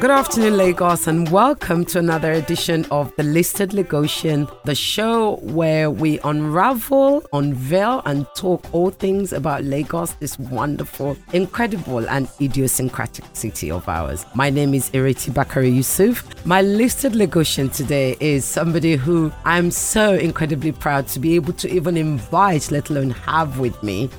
Good afternoon, Lagos, and welcome to another edition of The Listed Lagosian, the show where we unravel, unveil, and talk all things about Lagos, this wonderful, incredible, and idiosyncratic city of ours. My name is Ireti Bakare Yusuf. My Listed Lagosian today is somebody who I'm so incredibly proud to be able to even invite, let alone have with me.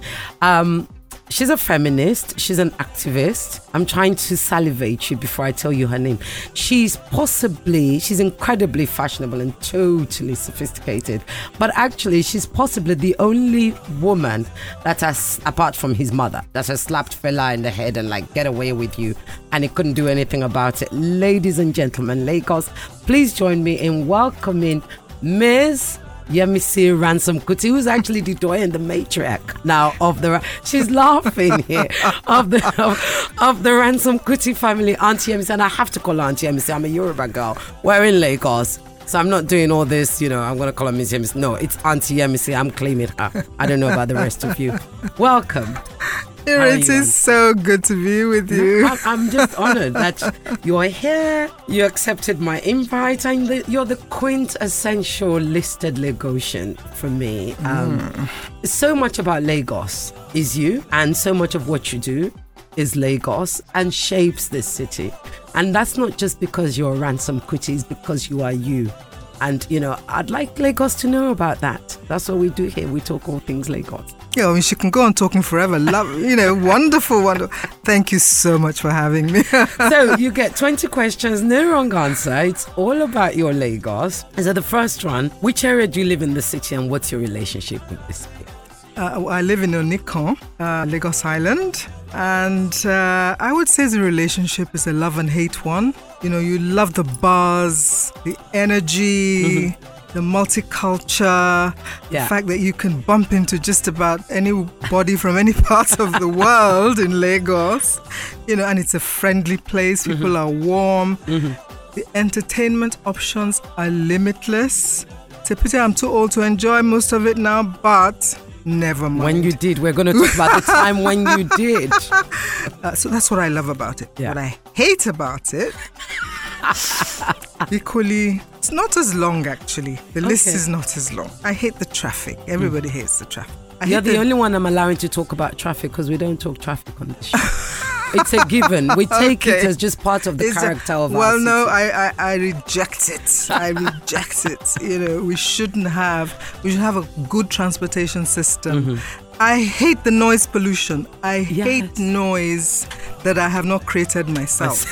Um, She's a feminist. She's an activist. I'm trying to salivate you before I tell you her name. She's possibly, she's incredibly fashionable and totally sophisticated. But actually, she's possibly the only woman that has, apart from his mother, that has slapped Fela in the head and like, get away with you. And he couldn't do anything about it. Ladies and gentlemen, Lagos, please join me in welcoming Ms. Yemisi Ransom Kuti, who's actually the doyen, the matriarch now of the. She's laughing here of the of, of, the Ransom Kuti family, Auntie Yemisi, and I have to call her Auntie Yemisi. I'm a Yoruba girl. We're in Lagos. So I'm not doing all this, you know, I'm going to call her Miss Yemisi. No, it's Auntie Yemisi. I'm claiming her. I don't know about the rest of you. Welcome. It is so good to be with you. No, I'm just honored that you're here. You accepted my invite, and you're the quintessential listed Lagosian for me. Um, mm. So much about Lagos is you, and so much of what you do is Lagos and shapes this city. And that's not just because you're Ransom Kutis, because you are you. And, you know, I'd like Lagos to know about that. That's what we do here. We talk all things Lagos. Yeah, I mean, she can go on talking forever. Love, you know, wonderful, wonderful. Thank you so much for having me. so you get 20 questions, no wrong answer. It's all about your Lagos. So the first one, which area do you live in the city and what's your relationship with this? Uh, I live in Onikan, uh, Lagos Island. And uh, I would say the relationship is a love and hate one. You know, you love the buzz, the energy, mm-hmm the multicultural, yeah. the fact that you can bump into just about anybody from any part of the world in Lagos, you know, and it's a friendly place. People mm-hmm. are warm. Mm-hmm. The entertainment options are limitless. It's a pity I'm too old to enjoy most of it now, but never mind. When you did, we're going to talk about the time when you did. Uh, so that's what I love about it. Yeah. What I hate about it Equally, it's not as long actually. The list okay. is not as long. I hate the traffic. Everybody mm. hates the traffic. I You're the, the, only one I'm allowing to talk about traffic because we don't talk traffic on this show. it's a given. We take okay. it as just part of the it's character a, of well, no, I, I, I reject it. I reject it. You know, we shouldn't have. We should have a good transportation system. Mm-hmm. I hate the noise pollution. I yes. hate noise that I have not created myself.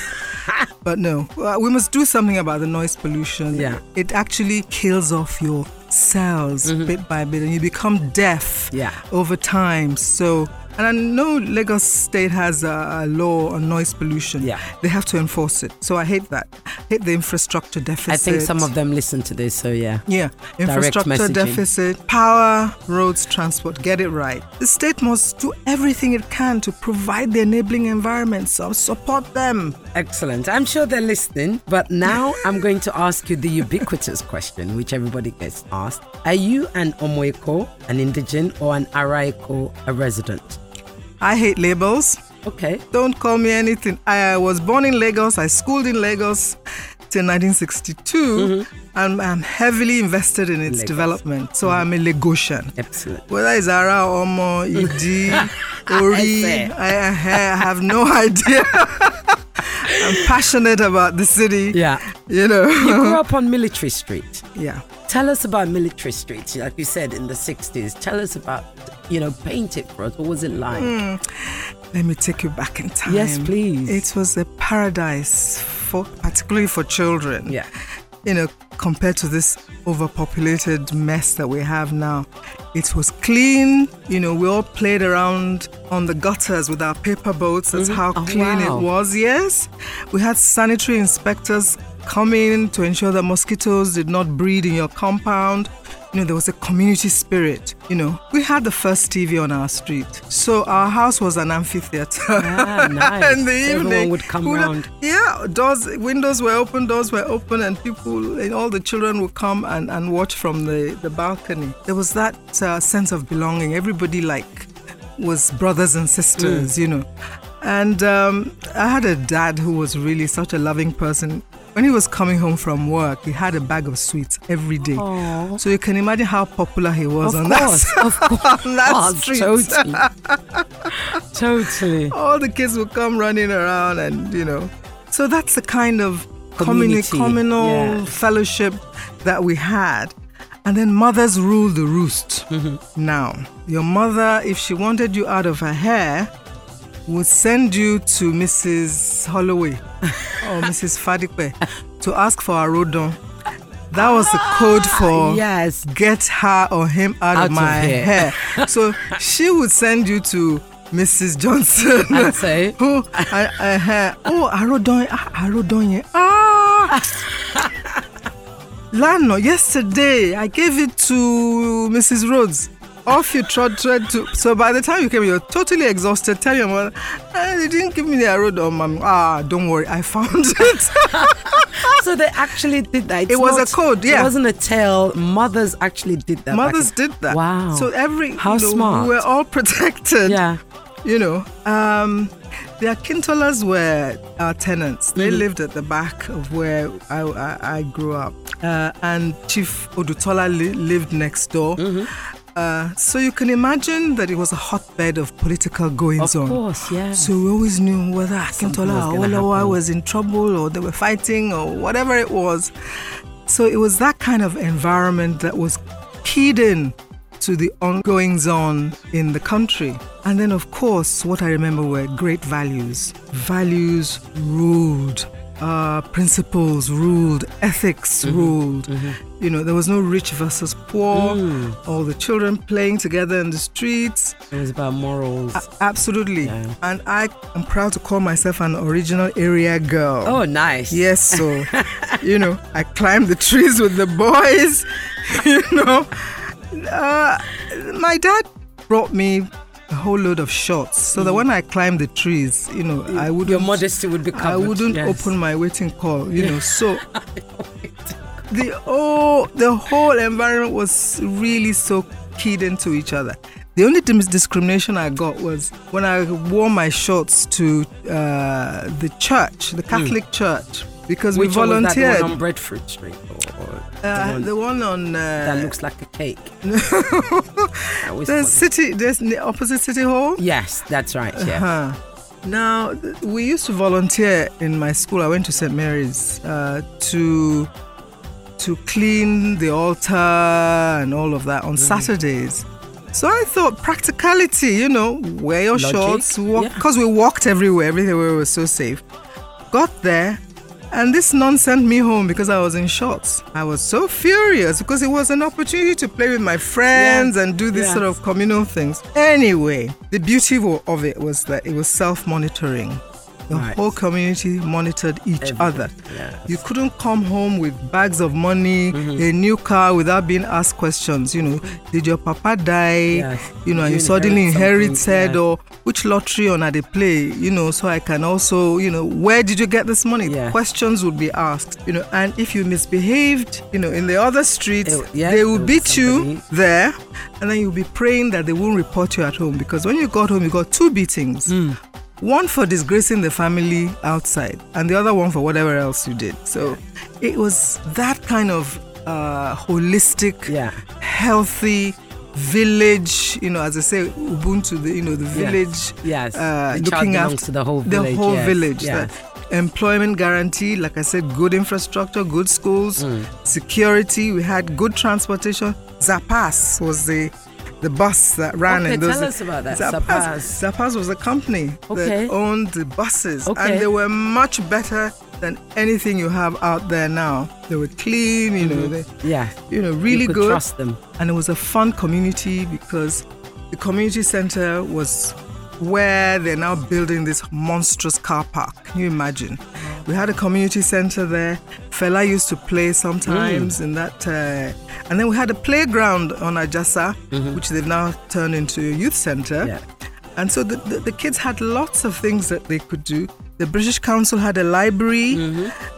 but no, uh, we must do something about the noise pollution. Yeah. It actually kills off your cells mm-hmm. bit by bit and you become deaf yeah. over time. So and I know Lagos State has a, a, law on noise pollution. Yeah. They have to enforce it. So I hate that. I hate the infrastructure deficit. I think some of them listen to this, so yeah. Yeah. Infrastructure deficit, power, roads, transport. Get it right. The state must do everything it can to provide the enabling environment. So support them. Excellent. I'm sure they're listening. But now I'm going to ask you the ubiquitous question, which everybody gets asked. Are you an Omoeko, an indigent, or an Araiko, a resident? I hate labels. Okay. Don't call me anything. I was born in Lagos. I schooled in Lagos till 1962, mm-hmm. and I'm heavily invested in its Lagos. development. So mm-hmm. I'm a Lagosian. Excellent. Whether it's Ara, Omo, Idi, Ori, I, I have no idea. I'm passionate about the city. Yeah. You know. You grew up on Military Street. Yeah. Tell us about Military Street, like you said in the 60s. Tell us about, you know, paint it for us. What was it like? Mm. Let me take you back in time. Yes, please. It was a paradise for particularly for children. Yeah. You know, compared to this overpopulated mess that we have now. It was clean. You know, we all played around on the gutters with our paper boats. That's mm-hmm. how oh, clean wow. it was. Yes. We had sanitary inspectors coming to ensure that mosquitoes did not breed in your compound. You know, there was a community spirit. You know, we had the first TV on our street, so our house was an amphitheater. Ah, nice. in the evening, everyone would come around. Yeah, doors, windows were open, doors were open, and people, and all the children would come and, and watch from the, the balcony. There was that uh, sense of belonging. Everybody like was brothers and sisters, mm. you know. And um, I had a dad who was really such a loving person. When he was coming home from work, he had a bag of sweets every day. Oh, So you can imagine how popular he was of on course, that, of course. on that Oh, street. Totally. totally. All the kids would come running around, and you know. So that's the kind of communi- Community, communal yeah. fellowship that we had. And then mothers rule the roost. Mm-hmm. Now, your mother, if she wanted you out of her hair, would send you to Mrs. Holloway or Mrs. Fadipe to ask for a rodon. That was the code for Yes. get her or him out, Out of of my here. hair. so she would send you to Mrs. Johnson. And say, Who, uh, uh, oh, Arodon, ah, Arodon, ah. Lano, yesterday I gave it to Mrs. Rhodes. Off you trod, tread to. So by the time you came, you're totally exhausted. Tell your mother, ah, they didn't give me the road Arodon, mom. Ah, don't worry, I found it. so they actually did that. It's It was a code, yeah. It wasn't a tale. Mothers actually did that. Mothers did that. Wow. So every How you know, smart. We were all protected. Yeah. You know, um, the Akintolas were our tenants. They Mm-hmm. lived at the back of where I, I, I grew up, uh, and Chief Odutola li- lived next door. Mm-hmm. Uh, so you can imagine that it was a hotbed of political goings on. Of on. course, yeah. So we always knew whether Akintola or Olawa was in trouble or they were fighting or whatever it was. So it was that kind of environment that was keyed in to the ongoings on in the country. And then, of course, what I remember were great values. Values ruled. Uh, principles ruled, ethics Mm-hmm. ruled. You know, there was no rich versus poor. Mm. All the children playing together in the streets. It was about morals. Absolutely. Yeah. And I am proud to call myself an original area girl. oh, nice. Yes, so, you know, I climbed the trees with the boys, you know. Uh, my dad brought me a whole load of shots so that when I climbed the trees, you know, I wouldn't. Mm. Your modesty would be covered. I wouldn't yes. open my waiting call, you know. So the oh, the whole environment was really so keyed into each other. The only discrimination I got was when I wore my shorts to uh, the church, the Catholic church, because Hmm. Which we one was that, the volunteered. one on Breadfruit Street? Or, or uh, the one the one on uh, that looks like a cake? The city, there's the opposite city hall. Yes, that's right. Yeah. Huh. Now, we used to volunteer in my school. I went to St. Mary's uh, to to clean the altar and all of that on Mm-hmm. Saturdays. So I thought practicality, you know, wear your Logic, shorts, walk yeah. because we walked everywhere, everywhere was so safe. Got there, and this nun sent me home because I was in shorts. I was so furious because it was an opportunity to play with my friends Yeah. and do these sort of communal things. Anyway, the beauty of it was that it was self monitoring. The Right. whole community monitored each Everything, other. yes. You couldn't come home with bags of money, Mm-hmm. a new car without being asked questions. You know, did your papa die? Yes. You know, Did and you you suddenly inherit inherit something? said, Yeah. or which lottery on are they play? You know, so I can also, you know, where did you get this money? Yeah. Questions would be asked. You know, and if you misbehaved, you know, in the other streets, It- yeah, they will beat you there, and then you'll be praying that they won't report you at home because when you got home, you got two beatings. Hmm. One for disgracing the family outside, and the other one for whatever else you did. So it was that kind of uh, holistic, Yeah. healthy village. You know, as I say, Ubuntu, the you know the village. Yes. Uh, the looking after to the whole village. the whole yes, village. Yes. The employment guarantee, like I said, good infrastructure, good schools, Mm. security. We had good transportation. Zapas was the the bus that ran Okay, in those tell us about that. Zapas. Zapas was a company Okay. that owned the buses, Okay. and they were much better than anything you have out there now. They were clean, you know, mm-hmm. they, Yeah. you know, really you good Trust them. and it was a fun community because the community center was where they're now building this monstrous car park. Can you imagine? We had a community center there. Fela used to play sometimes in that. Uh, and then we had a playground on Ajasa, which they've now turned into a youth center. Yeah. And so the, the, the kids had lots of things that they could do. The British Council had a library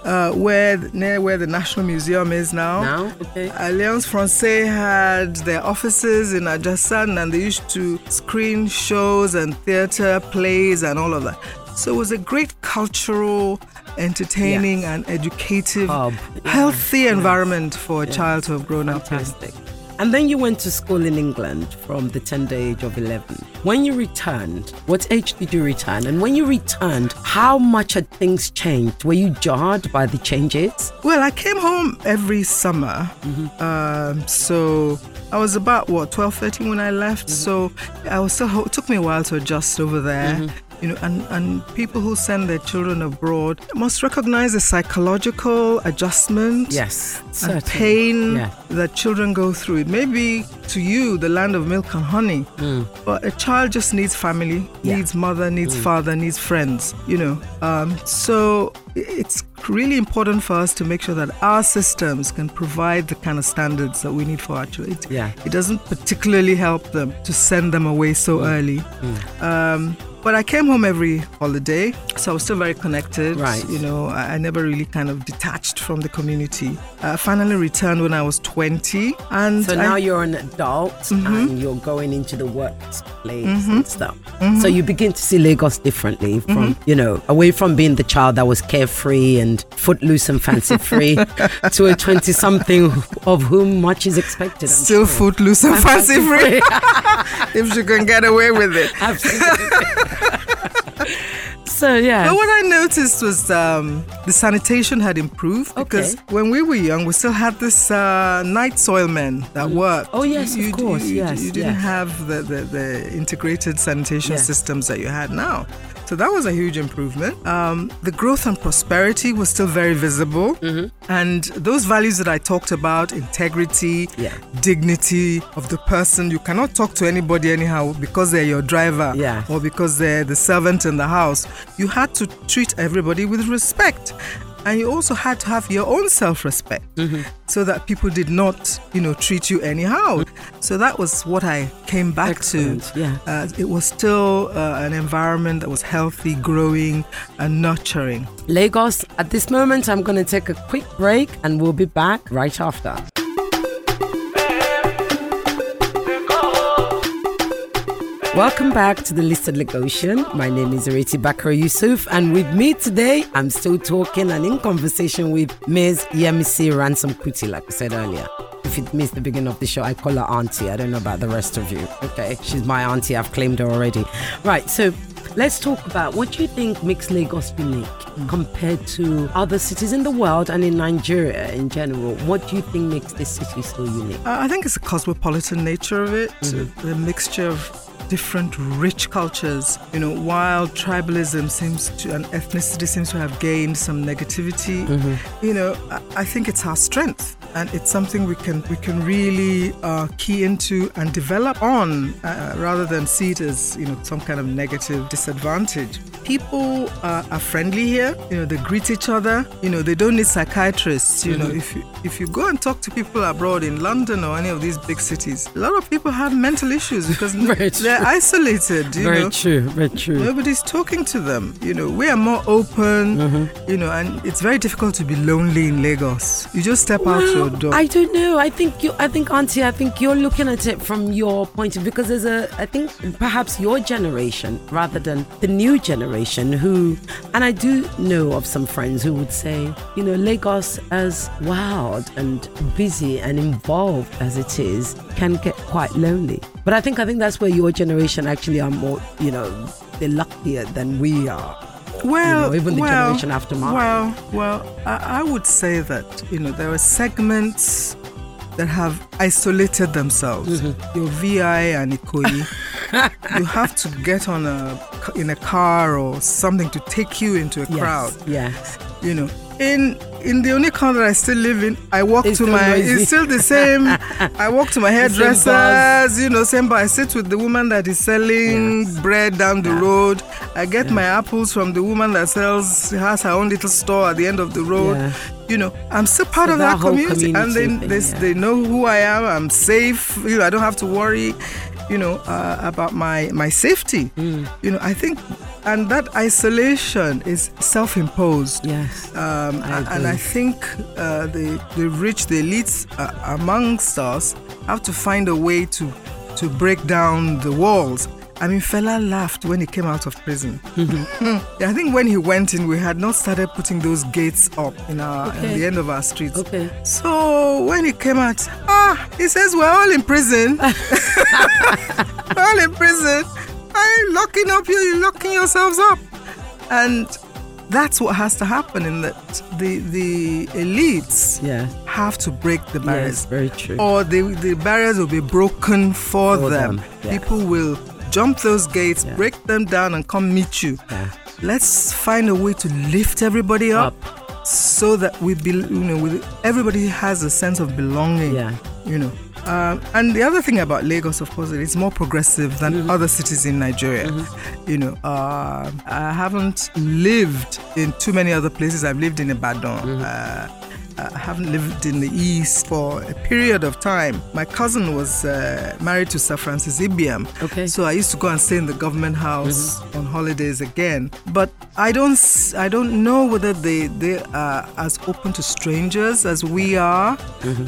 uh, where near where the National Museum is now. Now, okay. Alliance Francaise had their offices in Ajasa and they used to screen shows and theatre, plays, and all of that. So it was a great cultural, entertaining, Yes. and educative, Hub. Healthy environment for a child to have grown up in. And then you went to school in England from the tender age of 11. When you returned, what age did you return? And when you returned, how much had things changed? Were you jarred by the changes? Well, I came home every summer. Mm-hmm. Um, so I was about, what, 12, 13 when I left. Mm-hmm. So I was still, it took me a while to adjust over there. Mm-hmm. You know, and, and people who send their children abroad must recognize the psychological adjustment Yes, and certainly. pain Yeah. that children go through. It may be to you the land of milk and honey, but a child just needs family, Yeah. needs mother, needs father, needs friends. You know, um, so it's really important for us to make sure that our systems can provide the kind of standards that we need for our children. It, Yeah. it doesn't particularly help them to send them away so early. Um, but I came home every holiday, so I was still very connected. Right. You know, I, I never really kind of detached from the community. I finally returned when I was 20. And So I- now you're an adult Mm-hmm. and you're going into the workplace and stuff. So you begin to see Lagos differently from, Mm-hmm. you know, away from being the child that was carefree and footloose and fancy free to a 20 something of whom much is expected. I'm still sure. footloose and fancy free if she can get away with it. Absolutely. so, yeah. But what I noticed was um, the sanitation had improved because Okay. when we were young, we still had this uh, night soil men that worked. Oh, yes, of you, course, You, yes, you didn't yes. have the, the, the integrated sanitation Yes. systems that you had now. So that was a huge improvement. Um, the growth and prosperity was still very visible. Mm-hmm. And those values that I talked about integrity, Yeah. dignity of the person, you cannot talk to anybody anyhow because they're your driver Yeah. or because they're the servant in the house. You had to treat everybody with respect. And you also had to have your own self respect so that people did not, you know, treat you anyhow. So that was what I came back Excellent, to. yeah. Uh, it was still uh, an environment that was healthy, growing, and nurturing. Lagos, at this moment, I'm going to take a quick break and we'll be back right after. Welcome back to the Listed Lagosian. My name is Ireti Bakare Yusuf, and with me today, I'm still talking and in conversation with Ms. Yemisi Ransom Kuti, like I said earlier. If you missed the beginning of the show, I call her auntie. I don't know about the rest of you. Okay, she's my auntie. I've claimed her already. Right, so let's talk about what do you think makes Lagos unique compared to other cities in the world and in Nigeria in general? What do you think makes this city so unique? Uh, I think it's the cosmopolitan nature of it, the mixture of different rich cultures. You know, while tribalism seems to and ethnicity seems to have gained some negativity, mm-hmm. you know, I, I think it's our strength. And it's something we can we can really uh, key into and develop on, uh, rather than see it as you know some kind of negative disadvantage. People uh, are friendly here. You know, they greet each other. You know, they don't need psychiatrists. You know, if you if you go and talk to people abroad in London or any of these big cities, a lot of people have mental issues because they're true. isolated. You Very know, true, very true. Nobody's talking to them. You know, we are more open, Mm-hmm. you know, and it's very difficult to be lonely in Lagos. You just step out your. I don't know. I think you. I think, Auntie. I think you're looking at it from your point of because there's a. I think perhaps your generation rather than the new generation who, and I do know of some friends who would say, you know, Lagos as wild and busy and involved as it is can get quite lonely. But I think I think that's where your generation actually are more, you know, they're luckier than we are. Well, know, even the well, generation after mine. Well, well, I, I would say that you know there are segments that have isolated themselves. Mm-hmm. Your VI and Ikoyi, you have to get on a in a car or something to take you into a Yes, crowd. Yes. you know in in the only that I still live in, I walk It's to my. noisy. It's still the same. I walk to my hairdressers, you know, same. But I sit with the woman that is selling Yes. bread down the Yeah. road. I get my apples from the woman that sells has her own little store at the end of the road. Yeah. You know, I'm still part So of that that, whole community, and community they, yeah. they know who I am. I'm safe. You know, I don't have to worry. You know, uh, about my my safety. Mm. You know, I think and that isolation is self-imposed. Yes. Um, I and I think uh, the the rich, the elites uh, amongst us have to find a way to to break down the walls. I mean, Fela laughed when he came out of prison. Yeah, I think when he went in, we had not started putting those gates up in our Okay. the end of our streets. Okay. So when he came out, ah, he says we're all in prison. we're all in prison. Are locking up you? You're locking yourselves up. And that's what has to happen in that the the elites Yeah. have to break the Yes, barriers. very true. Or the, the barriers will be broken for, For them. them, yeah. People will jump those gates, Yeah. break them down, and come meet you. Let's find a way to lift everybody up, Up. so that we, be, you know, everybody has a sense of belonging. Yeah. You know. Um, and the other thing about Lagos, of course, it's more progressive than Mm-hmm. other cities in Nigeria. You know, uh, I haven't lived in too many other places. I've lived in Ibadan. Mm-hmm. Uh, I haven't lived in the East for a period of time. My cousin was uh, married to Sir Francis Ibiam. Okay. So I used to go and stay in the government house on holidays again. But I don't, I don't know whether they, they are as open to strangers as we are.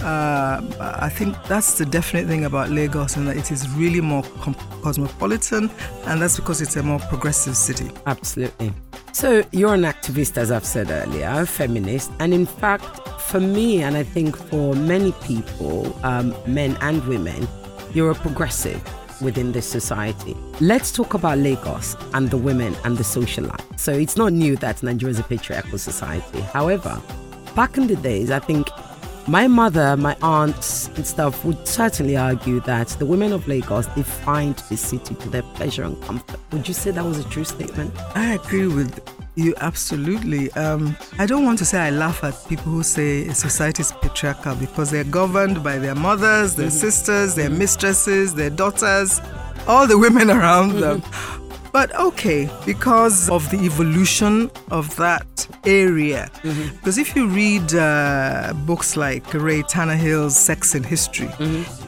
Uh, I think that's the definite thing about Lagos, and that it is really more com- cosmopolitan, and that's because it's a more progressive city. Absolutely. So you're an activist, as I've said earlier, a feminist, and in fact, for me, and I think for many people, um, men and women, you're a progressive within this society. Let's talk about Lagos and the women and the social life. So it's not new that Nigeria is a patriarchal society. However, back in the days, I think my mother, my aunts, and stuff would certainly argue that the women of Lagos defined the city to their pleasure and comfort. Would you say that was a true statement? I agree with you absolutely. Um, I don't want to say I laugh at people who say society is patriarchal because they're governed by their mothers, their sisters, their mistresses, their daughters, all the women around them. But okay, because of the evolution of that area. Because if you read uh, books like Reay Tannahill's Sex and History,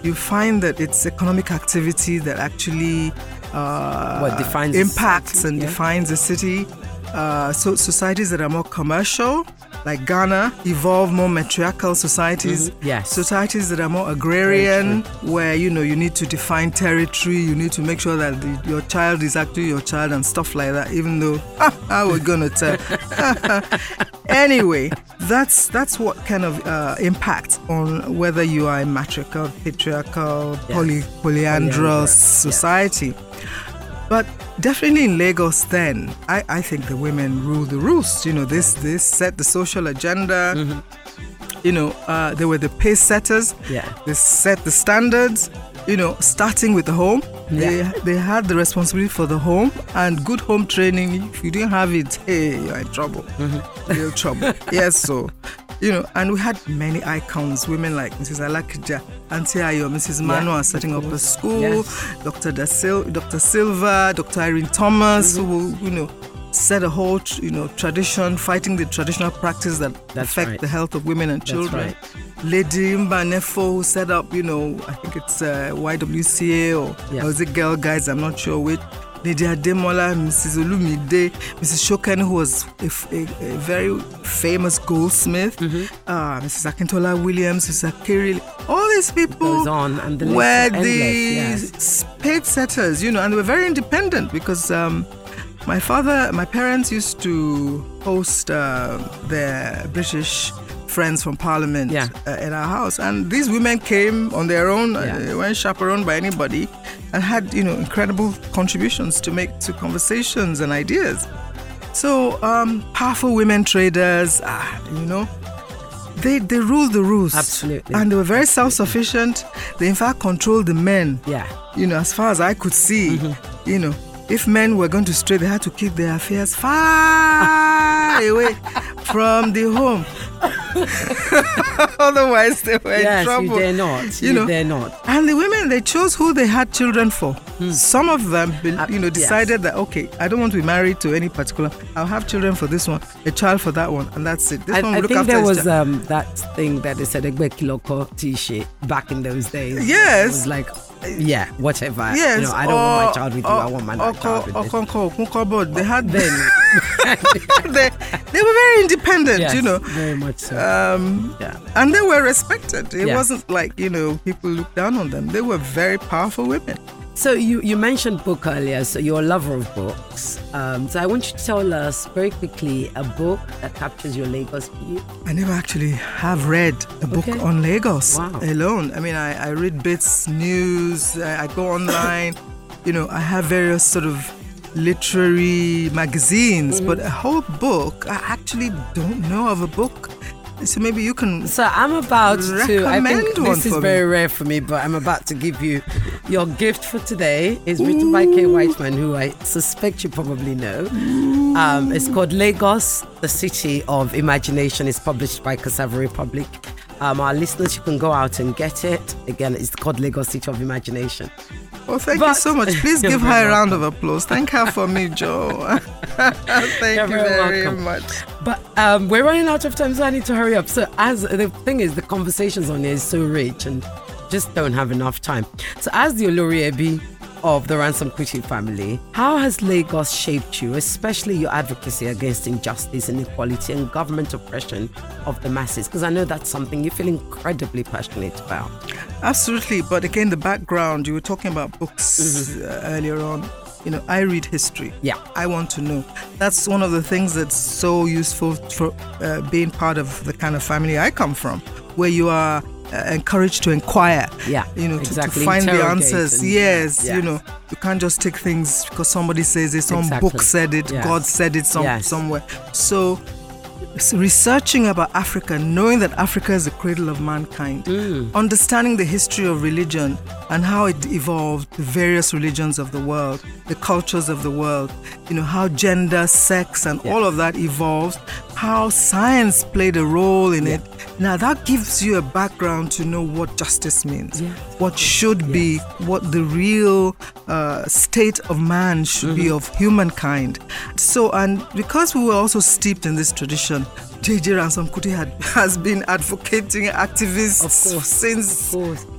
you find that it's economic activity that actually uh, impacts and yeah. defines a city. Uh, so societies that are more commercial, like Ghana, evolve more matriarchal societies. Mhm. Yes. Societies that are more agrarian, where you know you need to define territory, you need to make sure that the, your child is actually your child and stuff like that. Even though how we're gonna tell. anyway, that's that's what kind of uh, impact on whether you are a matriarchal, patriarchal, Yeah. poly, polyandrous yeah. But definitely in Lagos, then I, I think the women rule the roost. You know, this this set the social agenda. Mm-hmm. You know, uh, they were the pace setters. Yeah. They set the standards. You know, starting with the home. They they had the responsibility for the home and good home training. If you didn't have it, hey, you're in trouble. Mm-hmm. Real trouble. yes, so you know, and we had many icons, women like Mrs. Alakija, Auntie Ayo, Mrs. Yeah, Manua setting up a school, Yes. Dr. Da Sil- Dr. Silva, Dr. Irene Thomas, Mm-hmm. who you know set a whole tr- you know tradition, fighting the traditional practice that That's affect right. the health of women and children. right. Lady Mbanefo who set up, you know, I think it's uh, YWCA or, Yeah. or is it Girl Guides? I'm not sure which. Lady Ademola, Mrs. Olumide, Mrs. Shoken, who was a very famous goldsmith, Mm-hmm. uh, Mrs. Akintola Williams, Mrs. Akiri, all these people on, and the were the yes. paid setters, you know, and they were very independent because um, my father, my parents used to host uh, their British friends from Parliament Yeah. uh, in our house, and these women came on their own, Yeah. uh, they weren't chaperoned by anybody, and had you know incredible contributions to make to conversations and ideas. So um, powerful women traders, ah, you know. They, they ruled the rules. Absolutely. And they were very self sufficient. They, in fact, controlled the men Yeah. you know, as far as I could see, Mm-hmm. you know, if men were going to stray, they had to keep their affairs far away from the home. Otherwise, they were in yes, trouble. you dare not. You You, know, dare not. And the women, they chose who they had children for. Some of them, Uh, you know, yes. decided that okay, I don't want to be married to any particular. I'll have children for this one, a child for that one, and that's it. This I, one I look think after there was um, that thing that they said Egbe Kiloko t-shirt back in those days. Yes. It was like yeah, whatever. Yes, you know, I don't or, want my child with you. I or- want my or, child with or, this. Okonko, Okunkobo. They had Then, they, they were very independent, yes, you know. very much so. Um, yeah. and they were respected. It Yeah. wasn't like, you know, people looked down on them. They were very powerful women. So you, you mentioned book earlier, so you're a lover of books. Um, so I want you to tell us very quickly a book that captures your Lagos view. I never actually have read a book Okay. on Lagos Wow. alone. I mean, I, I read bits, news, I, I go online. you know, I have various sort of literary magazines, Mm-hmm. but a whole book, I actually don't know of a book. So maybe you can. So I'm about to. I think this is me. very rare for me, but I'm about to give you your gift for today. is written by Kaye Whiteman, who I suspect you probably know. Um, it's called Lagos, the City of Imagination. It's published by Cassava Republic. Um, our listeners, you can go out and get it. Again, it's called Lagos City of Imagination. Well, thank you so much. Please give her a round of applause. Thank her for me, Joe. thank You're you very very welcome. much. But um, we're running out of time, so I need to hurry up. So, as the thing is, the conversations on here is so rich and just don't have enough time. So, as the Olori Ebi of the Ransom Kuti family, how has Lagos shaped you, especially your advocacy against injustice, inequality, and government oppression of the masses? Because I know that's something you feel incredibly passionate about. Absolutely. But again, the background, you were talking about books uh, earlier on. You know, I read history. Mm-hmm. Yeah. I want to know. That's one of the things that's so useful for uh, being part of the kind of family I come from, where you are encouraged to inquire. Yeah, You know, to- exactly. to, find the answers. and- yes, yeah. You know, you can't just take things because somebody says it, some Exactly. book said it, Yes. God said it some, Yes. somewhere. So, s- researching about Africa, knowing that Africa is the cradle of mankind, Mm. understanding the history of religion and how it evolved, the various religions of the world, the cultures of the world, you know, how gender, sex, and all of that evolved, how science played a role in it. Now, that gives you a background to know what justice means, Yes. what should be, what the real uh, state of man should be Mm-hmm. of humankind. So, and because we were also steeped in this tradition, JJ Ransom Kuti had, has been advocating activists course, since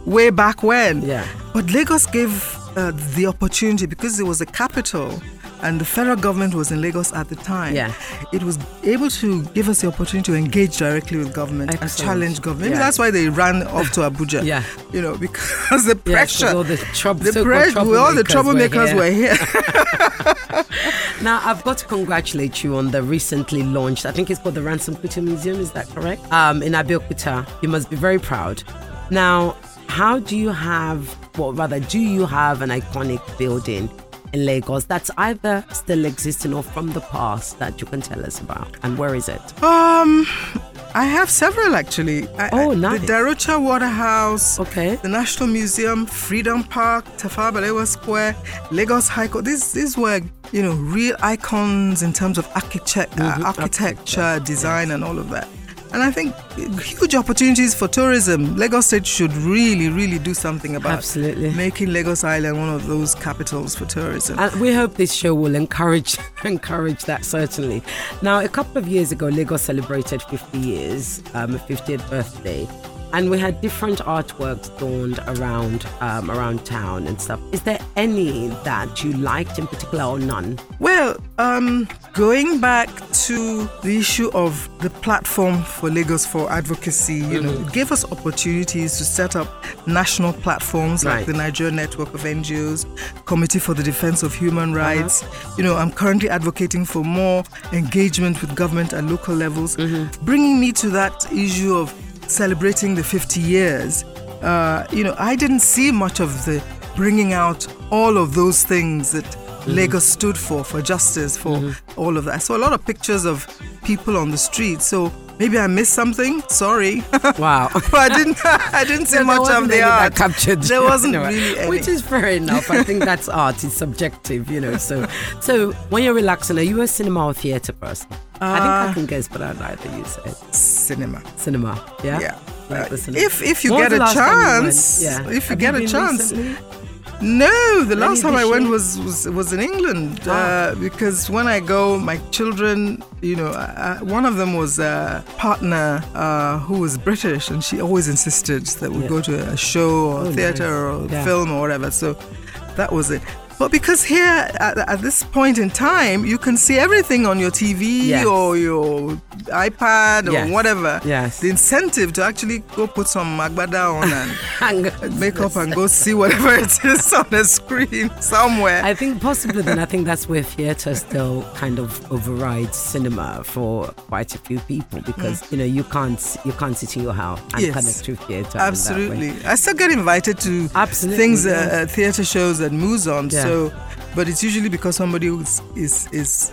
way back when. Yeah. But Lagos gave uh, the opportunity because it was a capital and the federal government was in Lagos at the time. Yeah. It was able to give us the opportunity to engage directly with government and challenge government. Maybe Yeah. that's why they ran off to Abuja. Yeah. You know, because the pressure. all the, troub- the pressure, all the troublemakers here. were here. Now, I've got to congratulate you on the recently launched, I think it's called the Ransom Kuti Museum, is that correct? Um, in Abeokuta. You must be very proud. Now, how do you have, well, rather, do you have an iconic building in Lagos that's either still existing or from the past that you can tell us about? And where is it? um, I have several actually. I, Oh, I- nice. The Da Rocha Waterhouse. Okay. the National Museum, Freedom Park, Tafawa Balewa Square, Lagos High Court. These these were you know real icons in terms of architect, uh, Mhm, architecture, architecture, design, and all of that. And I think huge opportunities for tourism. Lagos State should really, really do something about Absolutely. making Lagos Island one of those capitals for tourism. And we hope this show will encourage encourage that certainly. Now, a couple of years ago, Lagos celebrated 50 years, um, 50th birthday, and we had different artworks donned around um, around town and stuff. Is there any that you liked in particular, or none? Well, um, going back to the issue of the platform for Lagos for advocacy, you know, Mm-hmm. it gave us opportunities to set up national platforms like the Nigerian Network of NGOs, Committee for the Defense of Human Uh-huh. Rights. You know, I'm currently advocating for more engagement with government at local levels, Mm-hmm. bringing me to that issue of celebrating the 50 years. Uh, you know, I didn't see much of the bringing out all of those things that Lagos stood for, for justice, for all of that. I saw a lot of pictures of people on the street. So maybe I missed something. Sorry, Wow. but I didn't. I didn't see much of the art. captured. There wasn't Anyway, really any. which is fair enough. I think that's art. It's subjective, you know. So, so when you're relaxing, are you a cinema or theater person? I think I Uh, can guess, but I'd rather you say cinema. cinema. Yeah. Yeah. Like Uh, if if you was get a you chance, Yeah. if you Have get a chance, recently? No, the last time I went was was was in England Ah. uh, because when I go, my children, you know, uh, one of them was a partner uh, who was British, and she always insisted that we Yeah. go to a show or Oh, theater nice. or Yeah. film or whatever. So that was it. But because here at, at this point in time, you can see everything on your TV Yes. or your iPad or whatever. Yes. The incentive to actually go put some magbada on and Hang- makeup and go see whatever it is on the screen somewhere. I think possibly then I think that's where theatre still kind of overrides cinema for quite a few people because you know you can't you can't sit in your house and Yes. connect to theatre. in that way. Absolutely. I still get invited to Absolutely, things, yes. uh, uh, theatre shows at MUSON. Yeah. So, but it's usually because somebody is, is is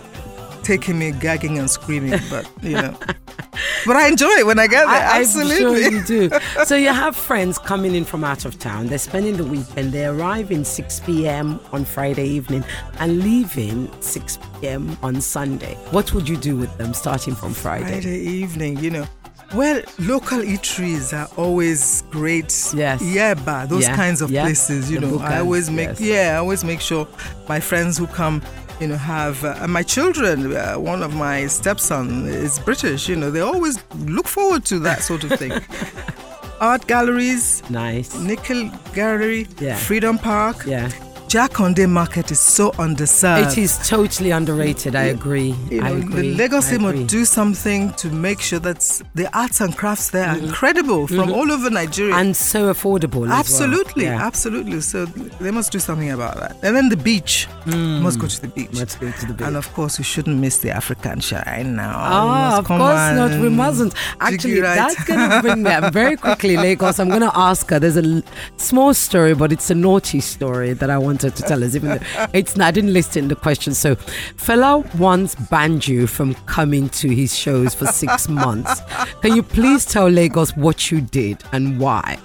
taking me gagging and screaming. But you know, but I enjoy it when I get there. I, Absolutely. I'm sure you do. so you have friends coming in from out of town. They're spending the weekend. They arrive in 6 p.m. on Friday evening and leaving 6 p.m. on Sunday. What would you do with them starting from Friday? Friday evening, you know. Well, local eateries are always great. Yes. Yeah, but those Yeah, kinds of yeah. places, you The know, I always make, yes. yeah, I always make sure my friends who come, you know, have, uh, my children, uh, one of my stepson is British, you know, they always look forward to that sort of thing. Art galleries, Nice. Nike Gallery, Yeah. Freedom Park. Yeah. Jakande Market is so underserved. It is totally underrated. I agree. You know, I agree. the Lagos agree. would do something to make sure that the arts and crafts there are incredible from all over Nigeria. Mm-hmm. and so affordable. as well. absolutely, Yeah. absolutely. So they must do something about that. And then the beach. Must go to the beach. Mm. Let's go to the beach. And of course, we shouldn't miss the African Shrine now. Ah, of course not. We mustn't. Actually, right. that's going to bring me up very quickly, Lagos. I'm going to ask her. There's a small story, but it's a naughty story that I to tell us. Even though it's not, I didn't list in the question. So, Fela once banned you from coming to his shows for six months. Can you please tell Lagos what you did and why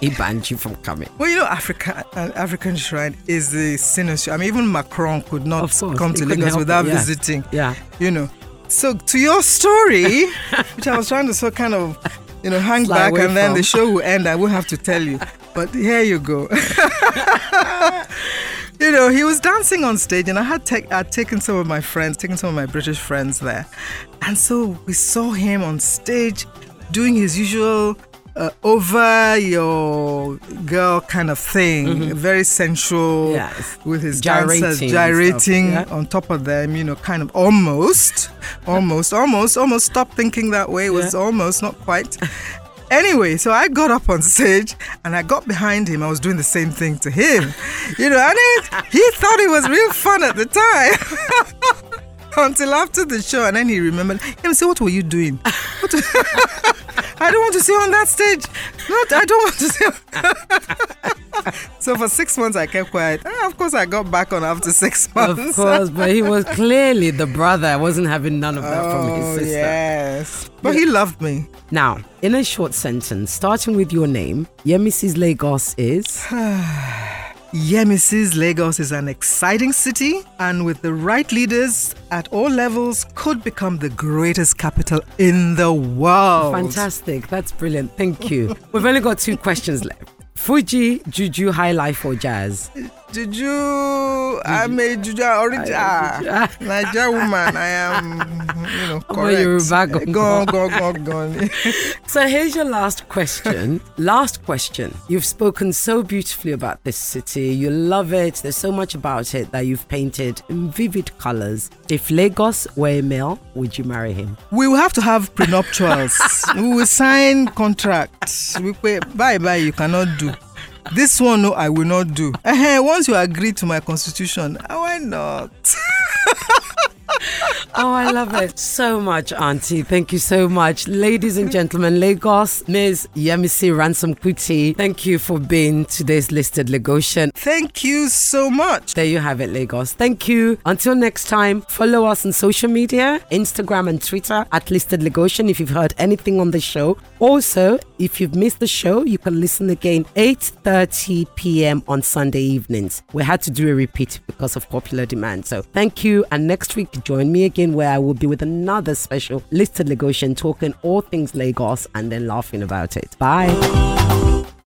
he banned you from coming? Well, you know, Africa, uh, African Shrine is the sinister. I mean, even Macron could not course, come to Lagos without it, yeah. visiting. Yeah. you know. So to your story, which I was trying to sort kind of, you know, hang Fly back and then from. the show will end. I will have to tell you. But here you go. you know, he was dancing on stage, and I had take, I'd taken some of my friends, taken some of my British friends there, and so we saw him on stage doing his usual. Uh, over your girl kind of thing, very sensual Mm-hmm. Yes. with his Gyrating dancers gyrating yeah. on top of them, you know, kind of almost, almost, almost, almost stop thinking that way. It was Yeah. almost, not quite. Anyway, so I got up on stage and I got behind him. I was doing the same thing to him, you know, and it, he thought it was real fun at the time. Until after the show, and then he remembered. He said, "What were you doing? I don't want to see you on that stage. Not, I don't want to see." so for six months, I kept quiet. Ah, of course, I got back on after six months. Of course, but he was clearly the brother. I wasn't having none of that from his Oh, sister. yes. But he loved me. Now, in a short sentence, starting with your name, Yemisis Lagos is. Mrs. Lagos is an exciting city and with the right leaders at all levels could become the greatest capital in the world. Fantastic. That's brilliant. Thank you. We've only got two questions left. Fuji, Juju, High Life, for Jazz? Juju, I'm a Juju origin. Ah, Niger woman. I am, you know, correct. Go- Go go go. So here's your last question. last question. You've spoken so beautifully about this city. You love it. There's so much about it that you've painted in vivid colors. If Lagos were a male, would you marry him? We will have to have prenuptials. we will sign contracts. We pay, bye bye, you cannot do. This one, no, I will not do. Eh, Once you agree to my constitution, ah, why not? Oh, I love it so much, Auntie. Thank you so much. Ladies and gentlemen, Lagos, Ms. Yemisi Ransom Kuti, thank you for being today's listed Lagosian. Thank you so much. There you have it, Lagos. Thank you. Until next time, follow us on social media, Instagram and Twitter at Listed Lagosian if you've heard anything on the show. Also, if you've missed the show, you can listen again 8.30 p.m. on Sunday evenings. We had to do a repeat because of popular demand. So thank you. And next week, join me again where I will be with another special Listed Lagosian talking all things Lagos and then laughing about it. Bye.